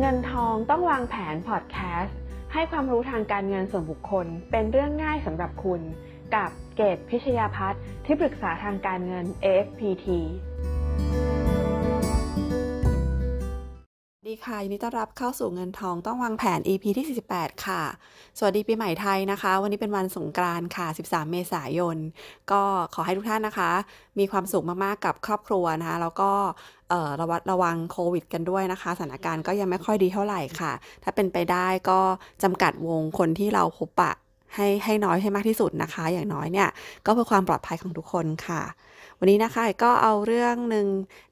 เงินทองต้องวางแผนพอดแคสต์ให้ความรู้ทางการเงินส่วนบุคคล เป็นเรื่องง่ายสำหรับคุณ กับเกตพิชยาพัฒน์ที่ปรึกษาทางการเงิน AFPT ดีค่ะยินดีต้อนรับเข้าสู่เงินทองต้องวางแผน EP ที่ 48 ค่ะ สวัสดีปีใหม่ไทยนะคะ วันนี้เป็นวันสงกรานต์ค่ะ 13 เมษายน ก็ขอให้ทุกท่านนะคะ มีความสุขมากๆกับครอบครัวนะคะ แล้วก็ระวัดระวังโควิดกันด้วยนะคะ สถานการณ์ก็ยังไม่ค่อยดีเท่าไหร่ค่ะ ถ้าเป็นไปได้ก็จำกัดวงคนที่เราพบปะให้ให้น้อยให้มากที่สุดนะคะ อย่างน้อยเนี่ยก็เพื่อความปลอดภัยของทุกคนค่ะ วันนี้นะคะก็เอาเรื่องหนึ่ง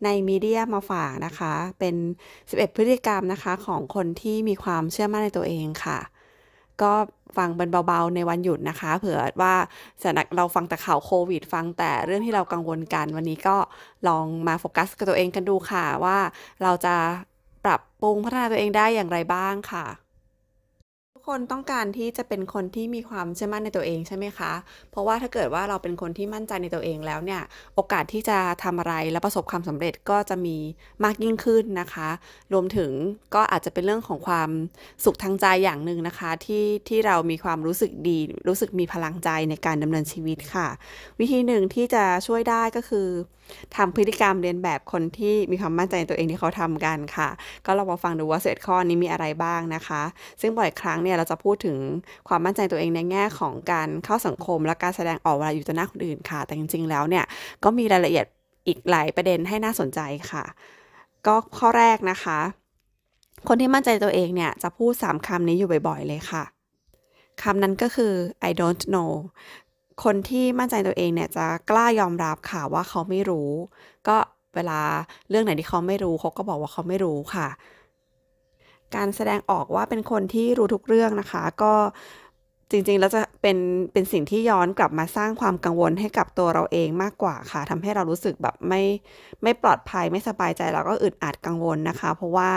ในมีเดียมาฝากนะคะ เป็น 11 พฤติกรรมนะคะของคนที่มีความเชื่อมั่นในตัวเองค่ะ ก็ฟังเป็นเบาๆในวันหยุดนะคะ เผื่อว่าสถานเราฟังแต่ข่าวโควิด ฟังแต่เรื่องที่เรากังวลกัน วันนี้ก็ลองมาโฟกัสกับตัวเองกันดูค่ะ ว่าเราจะปรับปรุงพัฒนาตัวเองได้อย่างไรบ้างค่ะ คนต้องการที่จะเป็นคนที่มีความเชื่อมั่นในตัวเองใช่ไหมคะ เพราะว่าถ้าเกิดว่าเราเป็นคนที่มั่นใจในตัวเองแล้วเนี่ย โอกาสที่จะทำอะไรและประสบความสำเร็จก็จะมีมากยิ่งขึ้นนะคะ รวมถึงก็อาจจะเป็นเรื่องของความสุขทางใจอย่างหนึ่งนะคะ ที่ที่เรามีความรู้สึกดี รู้สึกมีพลังใจในการดำเนินชีวิตค่ะ วิธีหนึ่งที่จะช่วยได้ก็คือทำพฤติกรรมเรียนแบบคนที่มีความมั่นใจในตัวเองที่เขาทำกันค่ะ ก็เรามาฟังดูว่าเศษข้อนี้มีอะไรบ้างนะคะ ซึ่งบ่อยครั้งเนี่ยเราจะพูดถึงความมั่นใจตัวเองในแง่ของการเข้าสังคม และการแสดงออกเวลาอยู่ต่อหน้าคนอื่นค่ะ แต่จริงๆแล้วเนี่ยก็มีรายละเอียดอีกหลายประเด็นให้น่าสนใจค่ะ ก็ข้อแรกนะคะ คนที่มั่นใจตัวเองเนี่ยจะพูด 3คำนี้อยู่บ่อย ๆ เลยค่ะคำนั้นก็คือ I don't know คนที่มั่นใจตัวเองเนี่ยจะกล้ายอมรับค่ะว่าเขาไม่รู้ ก็เวลาเรื่องไหนที่เขาไม่รู้เขาก็บอกว่าเขาไม่รู้ค่ะ การแสดงออกว่าเป็นคนที่รู้ทุกเรื่องนะคะ ก็จริงๆแล้วจะเป็นเป็นสิ่งที่ย้อนกลับมาสร้างความกังวลให้กับตัวเราเองมากกว่าค่ะทำให้เรารู้สึกแบบไม่ไม่ปลอดภัยไม่สบายใจแล้วก็อึดอัดกังวลนะคะ เพราะว่า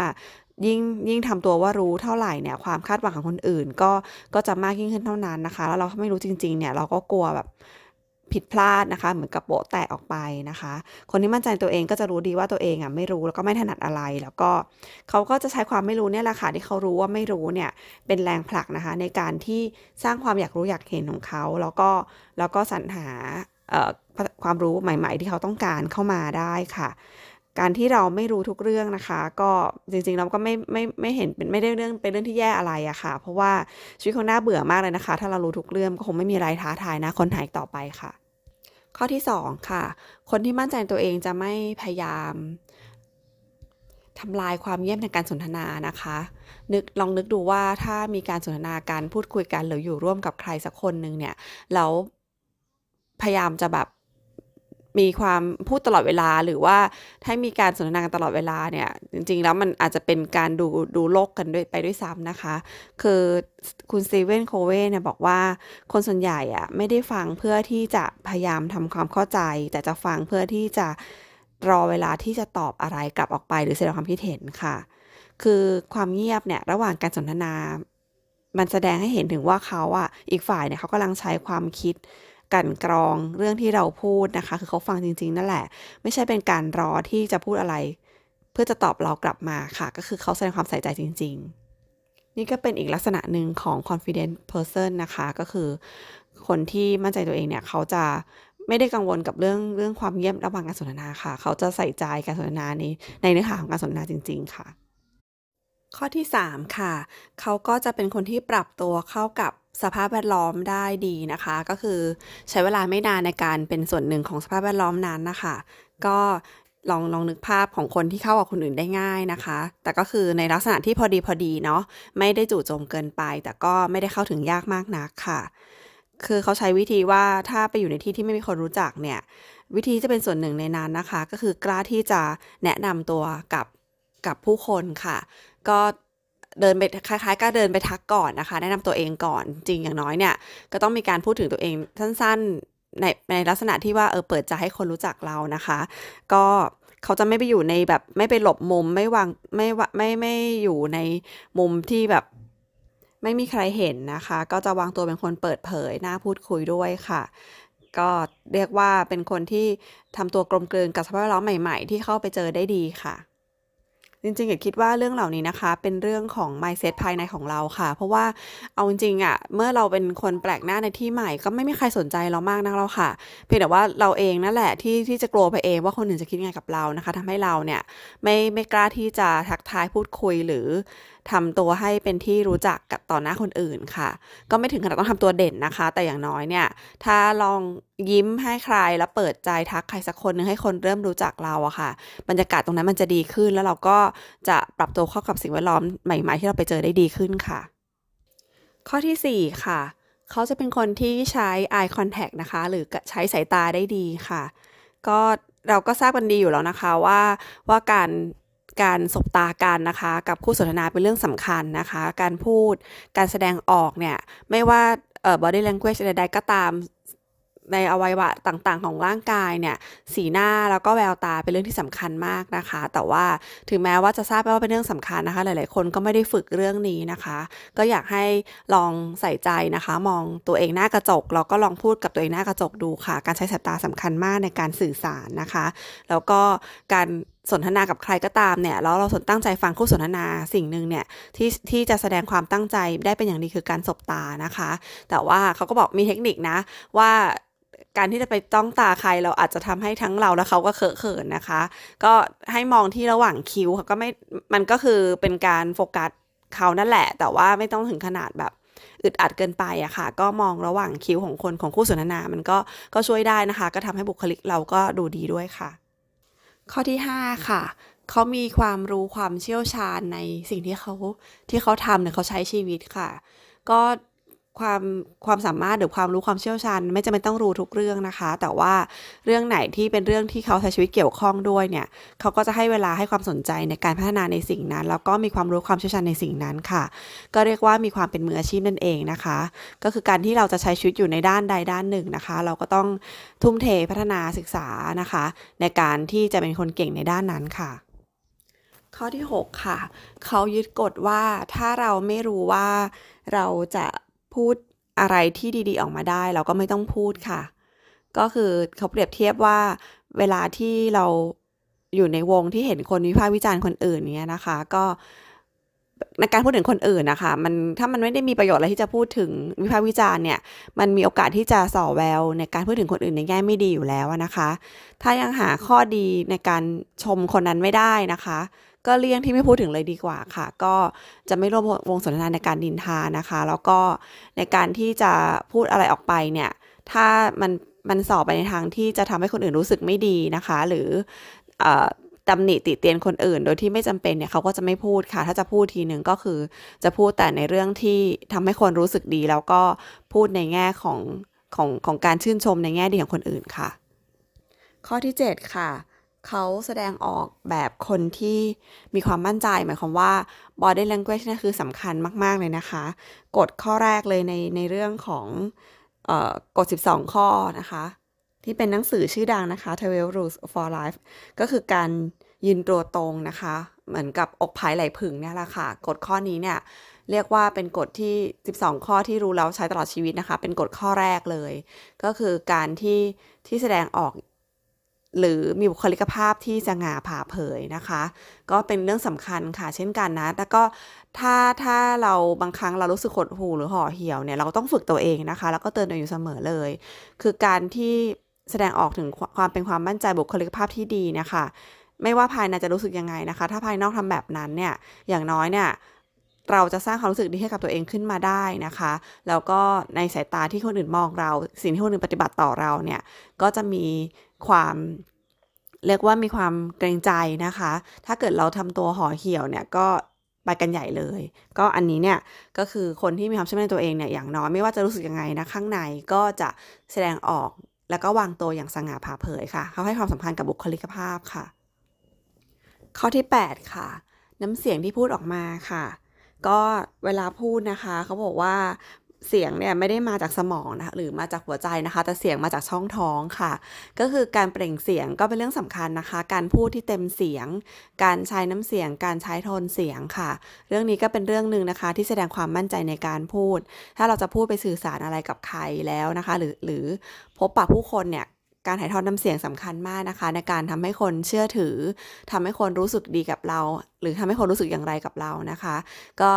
ยิ่งยิ่งทำตัวว่ารู้เท่าไหร่เนี่ยความคาดหวังของคนอื่น ก็ก็จะมากยิ่งขึ้นเท่านั้นนะคะ แล้วเราไม่รู้จริงๆเนี่ยเราก็กลัวแบบผิดพลาดนะคะเหมือนกับโปะแตกออกไปนะคะ คนที่มั่นใจตัวเองก็จะรู้ดีว่าตัวเองอะไม่รู้แล้วก็ไม่ถนัดอะไร แล้วก็เขาก็จะใช้ความไม่รู้เนี่ยแหละค่ะที่เขารู้ว่าไม่รู้เนี่ยเป็นแรงผลักนะคะ ในการที่สร้างความอยากรู้อยากเห็นของเขาแล้วก็แล้วก็สรรหาความรู้ใหม่ ๆ ที่เขาต้องการเข้ามาได้ค่ะ การที่เราไม่รู้ทุกเรื่องนะคะ ก็จริงๆเราก็ไม่ไม่ไม่เห็นเป็นไม่ได้เรื่องเป็นเรื่องที่แย่อะไรอะค่ะ เพราะว่าชีวิตของน่าเบื่อมากเลยนะคะ ถ้าเรารู้ทุกเรื่องก็คงไม่มีอะไรท้าทายนะคนหายต่อไปค่ะ ข้อที่ 2 ค่ะ คนที่มั่นใจตัวเองจะไม่พยายามทำลายความเยี่ยมในการสนทนานะคะ นึกลองนึกดูว่าถ้ามีการสนทนาการพูดคุยกันหรืออยู่ร่วมกับใครสักคนหนึ่งเนี่ยแล้วพยายามจะแบบ มีความพูดตลอดเวลาหรือว่าถ้ามีการสนทนานตลอดเวลาเนี่ย จริง ๆ แล้วมันอาจจะเป็นการดูดูโลกกันด้วยไปด้วยซ้ำนะคะ คือคุณซีเว่นโคเว่เนี่ยบอกว่าคนส่วนใหญ่อะไม่ได้ฟังเพื่อที่จะพยายามทำความเข้าใจ แต่จะฟังเพื่อที่จะรอเวลาที่จะตอบอะไรกลับออกไป หรือแสดงความคิดเห็นค่ะ คือความเงียบเนี่ยระหว่างการสนทนา มันแสดงให้เห็นถึงว่าเขาอะอีกฝ่ายเนี่ยเขากำลังใช้ความคิด กันกรองเรื่องที่เราพูดนะคะ คือเขาฟังจริง ๆ นั่นแหละ ไม่ใช่เป็นการรอที่จะพูดอะไร เพื่อจะตอบเรากลับมาค่ะ ก็คือเขาแสดงความใส่ใจจริง ๆ นี่ก็เป็นอีกลักษณะหนึ่งของ confident person นะคะ ก็คือคนที่มั่นใจตัวเองเนี่ยเขาจะไม่ได้กังวลกับเรื่องเรื่องความเยี่ยมระหว่างการสนทนาค่ะ เขาจะใส่ใจการสนทนาในในเนื้อหาของการสนทนาจริง ๆ ค่ะ ข้อที่ 3 ค่ะ เขาก็จะเป็นคนที่ปรับตัวเข้ากับ สภาพแวดล้อมได้ดีนะคะ ก็คือใช้เวลาไม่นานในการเป็นส่วนหนึ่งของสภาพแวดล้อมนั้นนะคะ ก็ลองลองนึกภาพของคนที่เข้ากับคนอื่นได้ง่ายนะคะ แต่ก็คือในลักษณะที่พอดีพอดีเนาะไม่ได้จู่โจมเกินไป แต่ก็ไม่ได้เข้าถึงยากมากนักค่ะ คือเขาใช้วิธีว่าถ้าไปอยู่ในที่ที่ไม่มีคนรู้จักเนี่ย วิธีจะเป็นส่วนหนึ่งในนั้นนะคะ ก็คือกล้าที่จะแนะนำตัวกับกับผู้คนค่ะ ก็ เดินไปคล้ายๆก็เดินไปทักก่อนนะคะ แนะนำตัวเองก่อนจริงอย่างน้อยเนี่ย ก็ต้องมีการพูดถึงตัวเองสั้นๆในในลักษณะที่ว่าเออเปิดใจให้คนรู้จักเรานะคะ ก็เขาจะไม่ไปอยู่ในแบบไม่ไปหลบมุมไม่วางไม่ไม่ไม่อยู่ในมุมที่แบบไม่มีใครเห็นนะคะ ก็จะวางตัวเป็นคนเปิดเผยน่าพูดคุยด้วยค่ะ ก็เรียกว่าเป็นคนที่ทำตัวกลมกลืนกับสภาพแวดล้อมใหม่ ๆ ที่เข้าไปเจอได้ดีค่ะ จริงๆอยากคิดว่าเรื่องเหล่านี้นะคะ เป็นเรื่องของ mindset ภายในของเราค่ะ เพราะว่าเอาจริงๆอะเมื่อเราเป็นคนแปลกหน้าในที่ใหม่ ก็ไม่มีใครสนใจเรามากนักแล้วค่ะ เพียงแต่ว่าเราเองนั่นแหละที่ที่จะกลัวไปเองว่าคนอื่นจะคิดไงกับเรานะคะทำให้เราเนี่ยไม่ไม่กล้าที่จะทักทายพูดคุยหรือ ทำตัวให้เป็นที่รู้จักกับต่อหน้าคนอื่นค่ะ ก็ไม่ถึงขนาดต้องทำตัวเด่นนะคะ แต่อย่างน้อยเนี่ยถ้าลองยิ้มให้ใครแล้วเปิดใจทักใครสักคนหนึ่งให้คนเริ่มรู้จักเราอะค่ะ บรรยากาศตรงนั้นมันจะดีขึ้นแล้วเราก็จะปรับตัวเข้ากับสิ่งแวดล้อมใหม่ ๆ ที่เราไปเจอได้ดีขึ้นค่ะ ข้อที่ 4 ค่ะ เขาจะเป็นคนที่ใช้ eye contact นะคะ หรือใช้สายตาได้ดีค่ะ ก็เราก็ทราบกันดีอยู่แล้วนะคะว่าว่าการ การสบตากันนะคะ กับคู่สนทนาเป็นเรื่องสำคัญนะคะ การพูดการแสดงออกเนี่ยไม่ว่าเอ่อ body language ใดๆก็ตามในอวัยวะต่างๆ ของร่างกายเนี่ยสีหน้าแล้วก็แววตาเป็นเรื่องที่สำคัญมากนะคะ แต่ว่าถึงแม้ว่าจะทราบว่าเป็นเรื่องสำคัญนะคะ หลายๆ คนก็ไม่ได้ฝึกเรื่องนี้นะคะ ก็อยากให้ลองใส่ใจนะคะ มองตัวเองหน้ากระจกแล้วก็ลองพูดกับตัวเองหน้ากระจกดูค่ะ การใช้สายตาสำคัญมากในการสื่อสารนะคะ แล้วก็การ สนทนากับใครก็ตามเนี่ยแล้วเราสนตั้งใจฟังคู่สนทนาสิ่งหนึ่งเนี่ยที่ที่จะแสดงความตั้งใจได้เป็นอย่างดีคือการสบตานะคะ แต่ว่าเขาก็บอกมีเทคนิคนะว่าการที่จะไปจ้องตาใครเราอาจจะทำให้ทั้งเราและเขาก็เขอะเขินนะคะ ก็ให้มองที่ระหว่างคิ้วค่ะก็ไม่มันก็คือเป็นการโฟกัสเขานั่นแหละ แต่ว่าไม่ต้องถึงขนาดแบบอึดอัดเกินไปอะค่ะ ก็มองระหว่างคิ้วของคนของคู่สนทนา มันก็ก็ช่วยได้นะคะ ก็ทำให้บุคลิกเราก็ดูดีด้วยค่ะ ข้อที่ 5 ค่ะ เขามีความรู้ความเชี่ยวชาญในสิ่งที่เขาที่เขาทำเนี่ยเขาใช้ชีวิตค่ะ ก็ ความความสามารถหรือความรู้ความเชี่ยวชาญไม่จำเป็นต้องรู้ทุกเรื่องนะคะ แต่ว่าเรื่องไหนที่เป็นเรื่องที่เขาใช้ชีวิตเกี่ยวข้องด้วยเนี่ยเขาก็จะให้เวลาให้ความสนใจในการพัฒนาในสิ่งนั้น แล้วก็มีความรู้ความเชี่ยวชาญในสิ่งนั้นค่ะ ก็เรียกว่ามีความเป็นมืออาชีพนั่นเองนะคะ ก็คือการที่เราจะใช้ชีวิตอยู่ในด้านใดด้านหนึ่งนะคะ เราก็ต้องทุ่มเทพัฒนาศึกษานะคะ ในการที่จะเป็นคนเก่งในด้านนั้นค่ะข้อที่ 6 ค่ะ เขายึดกฎว่าถ้าเราไม่รู้ว่าเราจะ พูดอะไรที่ดีๆออกมาได้ เราก็ไม่ต้องพูดค่ะ ก็คือเขาเปรียบเทียบว่าเวลาที่เราอยู่ในวงที่เห็นคนวิพากษ์วิจารณ์คนอื่นเนี้ยนะคะ ก็ในการพูดถึงคนอื่นนะคะมันถ้ามันไม่ได้มีประโยชน์อะไรที่จะพูดถึงวิพากษ์วิจารณ์เนี่ย มันมีโอกาสที่จะส่อแววในการพูดถึงคนอื่นในแง่ไม่ดีอยู่แล้วนะคะ ถ้ายังหาข้อดีในการชมคนนั้นไม่ได้นะคะ ก็เลี่ยงที่ไม่พูดถึงเลยดีกว่าค่ะ ก็จะไม่ร่วมวงสนทนาในการดินทานะคะ แล้วก็ในการที่จะพูดอะไรออกไปเนี่ย ถ้ามันมันสอบไปในทางที่จะทำให้คนอื่นรู้สึกไม่ดีนะคะ หรือตำหนิติเตียนคนอื่น โดยที่ไม่จำเป็นเนี่ยเขาก็จะไม่พูดค่ะ ถ้าจะพูดทีหนึ่งก็คือจะพูดแต่ในเรื่องที่ทำให้คนรู้สึกดี แล้วก็พูดในแง่ของของของการชื่นชมในแง่ดีของคนอื่นค่ะ ข้อที่ 7 ค่ะ เขาแสดงออกแบบคนที่มีความมั่นใจ หมายความว่า body language นี่คือสำคัญมาก ๆ เลยนะคะ กฎข้อแรกเลยในในเรื่องของออกฎ 12 ข้อนะคะ ที่เป็นหนังสือชื่อดังนะคะ12 rules for life ก็คือการยืนตัวตรงนะคะ เหมือนกับอกภายไหลผึ่งเนี่ยแหละค่ะ กฎข้อนี้เนี่ยเรียกว่าเป็นกฎที่ 12 ข้อที่รู้แล้วใช้ตลอดชีวิตนะคะ เป็นกฎข้อแรกเลย ก็คือการที่ที่แสดงออก หรือมีบุคลิกภาพที่สง่าผ่าเผยนะคะ ก็เป็นเรื่องสำคัญค่ะเช่นกันนะ แล้วก็ถ้าถ้าเราบางครั้งเรารู้สึกหดหู่หรือห่อเหี่ยวเนี่ยเราก็ต้องฝึกตัวเองนะคะ แล้วก็เตือนตัวอยู่เสมอเลย คือการที่แสดงออกถึงความเป็นความมั่นใจบุคลิกภาพที่ดีนะคะไม่ว่าภายในจะรู้สึกยังไงนะคะ ถ้าภายนอกทำแบบนั้นเนี่ยอย่างน้อยเนี่ย เราจะสร้างความรู้สึกดีให้กับตัวเองขึ้นมาได้นะคะ แล้วก็ในสายตาที่คนอื่นมองเรา สิ่งที่คนอื่นปฏิบัติต่อเราเนี่ย ก็จะมีความเรียกว่ามีความเกรงใจนะคะ ถ้าเกิดเราทำตัวห่อเหี่ยวเนี่ยก็ไปกันใหญ่เลย ก็อันนี้เนี่ยก็คือคนที่มีความเชื่อมั่นในตัวเองเนี่ยอย่างน้อยไม่ว่าจะรู้สึกยังไงนะข้างในก็จะแสดงออกแล้วก็วางตัวอย่างสง่าผ่าเผยค่ะ เขาให้ความสำคัญกับบุคลิกภาพค่ะ ข้อที่ 8 ค่ะ น้ำเสียงที่พูดออกมาค่ะ ก็เวลาพูดนะคะเขาบอกว่าเสียงเนี่ยไม่ได้มาจากสมองนะหรือมาจากหัวใจนะคะ แต่เสียงมาจากช่องท้องค่ะ ก็คือการเปล่งเสียงก็เป็นเรื่องสำคัญนะคะ การพูดที่เต็มเสียง การใช้น้ำเสียง การใช้โทนเสียงค่ะ เรื่องนี้ก็เป็นเรื่องหนึ่งนะคะ ที่แสดงความมั่นใจในการพูด ถ้าเราจะพูดไปสื่อสารอะไรกับใครแล้วนะคะ หรือหรือพบปะผู้คนเนี่ย การถ่ายทอดน้ำเสียงสำคัญมากนะคะ ในการทำให้คนเชื่อถือทำให้คนรู้สึกดีกับเรา หรือทำให้คนรู้สึกอย่างไรกับเรานะคะ ก็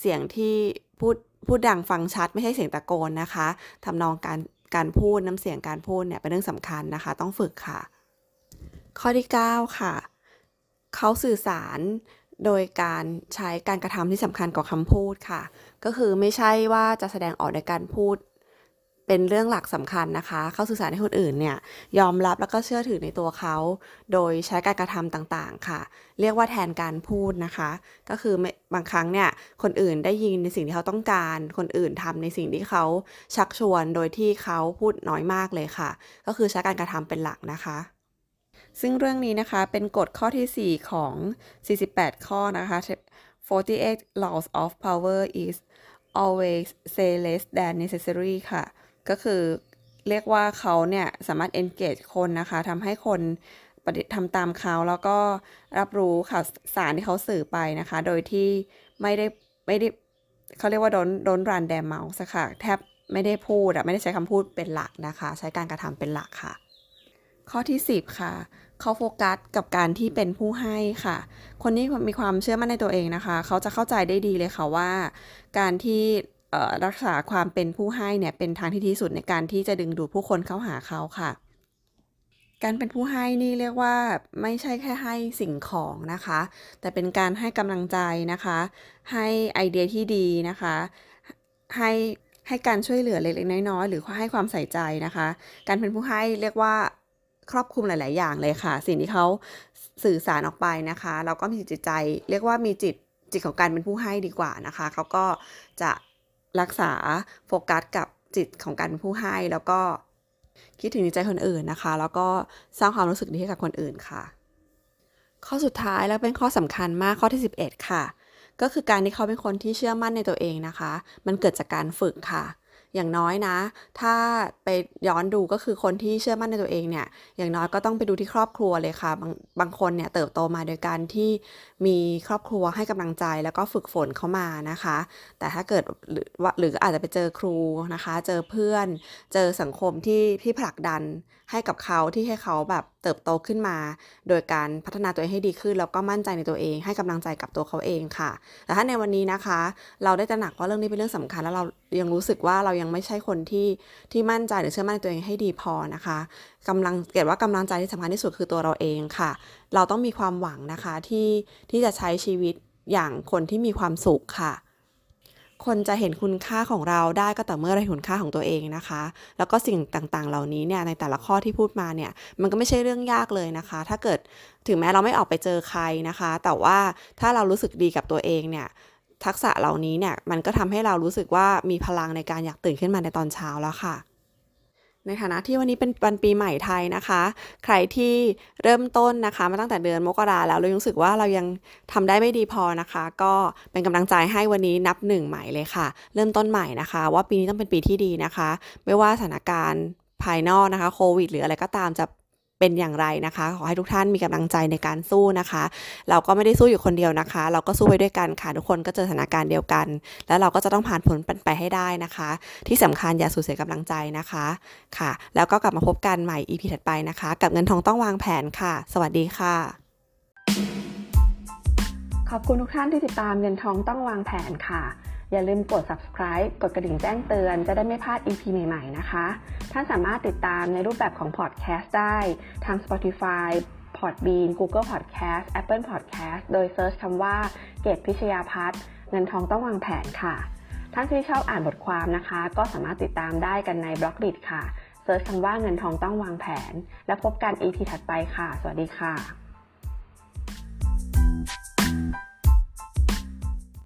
เสียงที่พูดพูดดังฟังชัดไม่ใช่เสียงตะโกนนะคะทำนองการการพูดน้ำเสียงการพูดเนี่ยเป็นเรื่องสำคัญนะคะ ต้องฝึกค่ะ ข้อที่ 9 ค่ะ เขาสื่อสารโดยการใช้การกระทำที่สำคัญกว่าคำพูดค่ะ ก็คือไม่ใช่ว่าจะแสดงออกในการพูด เป็นเรื่องหลักสำคัญนะคะ เขาสื่อสารให้คนอื่นเนี่ยยอมรับแล้วก็เชื่อถือในตัวเขา โดยใช้การกระทำต่างๆ ค่ะ เรียกว่าแทนการพูดนะคะ ก็คือบางครั้งเนี่ยคนอื่นได้ยินในสิ่งที่เขาต้องการ คนอื่นทำในสิ่งที่เขาชักชวน โดยที่เขาพูดน้อยมากเลยค่ะ ก็คือใช้การกระทำเป็นหลักนะคะซึ่งเรื่องนี้นะคะเป็นกฎข้อที่ 4 ของ 48 ข้อนะคะ 48 laws of power is always say less than necessary ค่ะ ก็คือเรียกว่าเขาเนี่ยสามารถ engage คนนะคะทำให้คนปฏิทำตามเขาแล้วก็รับรู้ข่าวสารที่เขาสื่อไปนะคะ โดยที่ไม่ได้ไม่ได้เขาเรียกว่าโดนโดนรันแดมเมาส์ค่ะแทบไม่ได้พูดอะไม่ได้ใช้คำพูดเป็นหลักนะคะ ใช้การกระทำเป็นหลักค่ะ ข้อที่ 10 ค่ะ เขาโฟกัสกับการที่เป็นผู้ให้ค่ะ คนที่มีความเชื่อมั่นในตัวเองนะคะ เขาจะเข้าใจได้ดีเลยค่ะว่า การที่ รักษาความเป็นผู้ให้เนี่ยเป็นทางที่ดีสุดในการที่จะดึงดูดผู้คนเข้าหาเขาค่ะ การเป็นผู้ให้นี่เรียกว่าไม่ใช่แค่ให้สิ่งของนะคะ แต่เป็นการให้กำลังใจนะคะ ให้ไอเดียที่ดีนะคะ ให้ให้การช่วยเหลือเล็กๆน้อยๆหรือให้ความใส่ใจนะคะ การเป็นผู้ให้เรียกว่าครอบคลุมหลาย ๆ อย่างเลยค่ะ สิ่งที่เขาสื่อสารออกไปนะคะ เราก็มีจิตใจ เรียกว่ามีจิตจิตของการเป็นผู้ให้ดีกว่านะคะ เขาก็จะ รักษาโฟกัสกับจิตของการเป็นผู้ให้ แล้วก็คิดถึงใจคนอื่นนะคะ แล้วก็สร้างความรู้สึกดีให้กับคนอื่นค่ะ ข้อสุดท้ายแล้วเป็นข้อสำคัญมากข้อที่ 11 ค่ะ ก็คือการที่เขาเป็นคนที่เชื่อมั่นในตัวเองนะคะ มันเกิดจากการฝึกค่ะ อย่างน้อยนะ ถ้าไปย้อนดูก็คือคนที่เชื่อมั่นในตัวเองเนี่ย อย่างน้อยก็ต้องไปดูที่ครอบครัวเลยค่ะ บางบางคนเนี่ยเติบโตมาโดยการที่มีครอบครัวให้กำลังใจแล้วก็ฝึกฝนเข้ามานะคะ แต่ถ้าเกิดหรือหรืออาจจะไปเจอครูนะคะ เจอเพื่อน เจอสังคมที่ที่ผลักดันให้กับเขาที่ให้เขาแบบเติบโตขึ้นมา โดยการพัฒนาตัวเองให้ดีขึ้น แล้วก็มั่นใจในตัวเองให้กำลังใจกับตัวเขาเองค่ะ แต่ถ้าในวันนี้นะคะ เราได้ตระหนักว่าเรื่องนี้เป็นเรื่องสำคัญ แล้วเรายังรู้สึกว่าเรายังไม่ใช่คนที่ที่มั่นใจหรือเชื่อมั่นในตัวเองให้ดีพอนะคะกำลังเกิดว่ากำลังใจที่สำคัญที่สุดคือตัวเราเองค่ะ เราต้องมีความหวังนะคะที่ที่จะใช้ชีวิตอย่างคนที่มีความสุขค่ะ คนจะเห็นคุณค่าของเราได้ก็แต่เมื่อเราเห็นคุณค่าของตัวเองนะคะ แล้วก็สิ่งต่างๆ เหล่านี้เนี่ยในแต่ละข้อที่พูดมาเนี่ยมันก็ไม่ใช่เรื่องยากเลยนะคะ ถ้าเกิดถึงแม้เราไม่ออกไปเจอใครนะคะ แต่ว่าถ้าเรารู้สึกดีกับตัวเองเนี่ยทักษะเหล่านี้เนี่ยมันก็ทำให้เรารู้สึกว่ามีพลังในการอยากตื่นขึ้นมาในตอนเช้าแล้วค่ะ ในฐานะที่วันนี้เป็นวันปีใหม่ไทยนะคะ ใครที่เริ่มต้นนะคะมาตั้งแต่เดือนมกราแล้วเรารู้สึกว่าเรายังทำได้ไม่ดีพอนะคะ ก็เป็นกำลังใจให้วันนี้นับหนึ่งใหม่เลยค่ะ เริ่มต้นใหม่นะคะ ว่าปีนี้ต้องเป็นปีที่ดีนะคะ ไม่ว่าสถานการณ์ภายนอกนะคะโควิดหรืออะไรก็ตามจะ เป็นอย่างไรนะคะ ขอให้ทุกท่านมีกำลังใจในการสู้นะคะ เราก็ไม่ได้สู้อยู่คนเดียวนะคะ เราก็สู้ไปด้วยกันค่ะทุกคนก็เจอสถานการณ์เดียวกัน แล้วเราก็จะต้องผ่านผลไปให้ได้นะคะ ที่สำคัญอย่าสูญเสียกำลังใจนะคะค่ะ แล้วก็กลับมาพบกันใหม่ EP ถัดไปนะคะ กับเงินทองต้องวางแผนค่ะ สวัสดีค่ะ ขอบคุณทุกท่านที่ติดตามเงินทองต้องวางแผนค่ะ อย่าลืมกด subscribe กดกระดิ่งแจ้งเตือนจะได้ไม่พลาด EP ใหม่ๆ นะคะ ท่านสามารถติดตามในรูปแบบของ podcast ได้ทาง Spotify Podbean Google Podcast Apple Podcast โดย search คำว่า เกตพิชยาพัฒน์เงินทองต้องวางแผนค่ะ ท่านที่ชอบอ่านบทความนะคะ ก็สามารถติดตามได้กันใน Blockdit ค่ะ search คำว่าเงินทองต้องวางแผน และพบกัน EP ถัดไปค่ะ สวัสดีค่ะ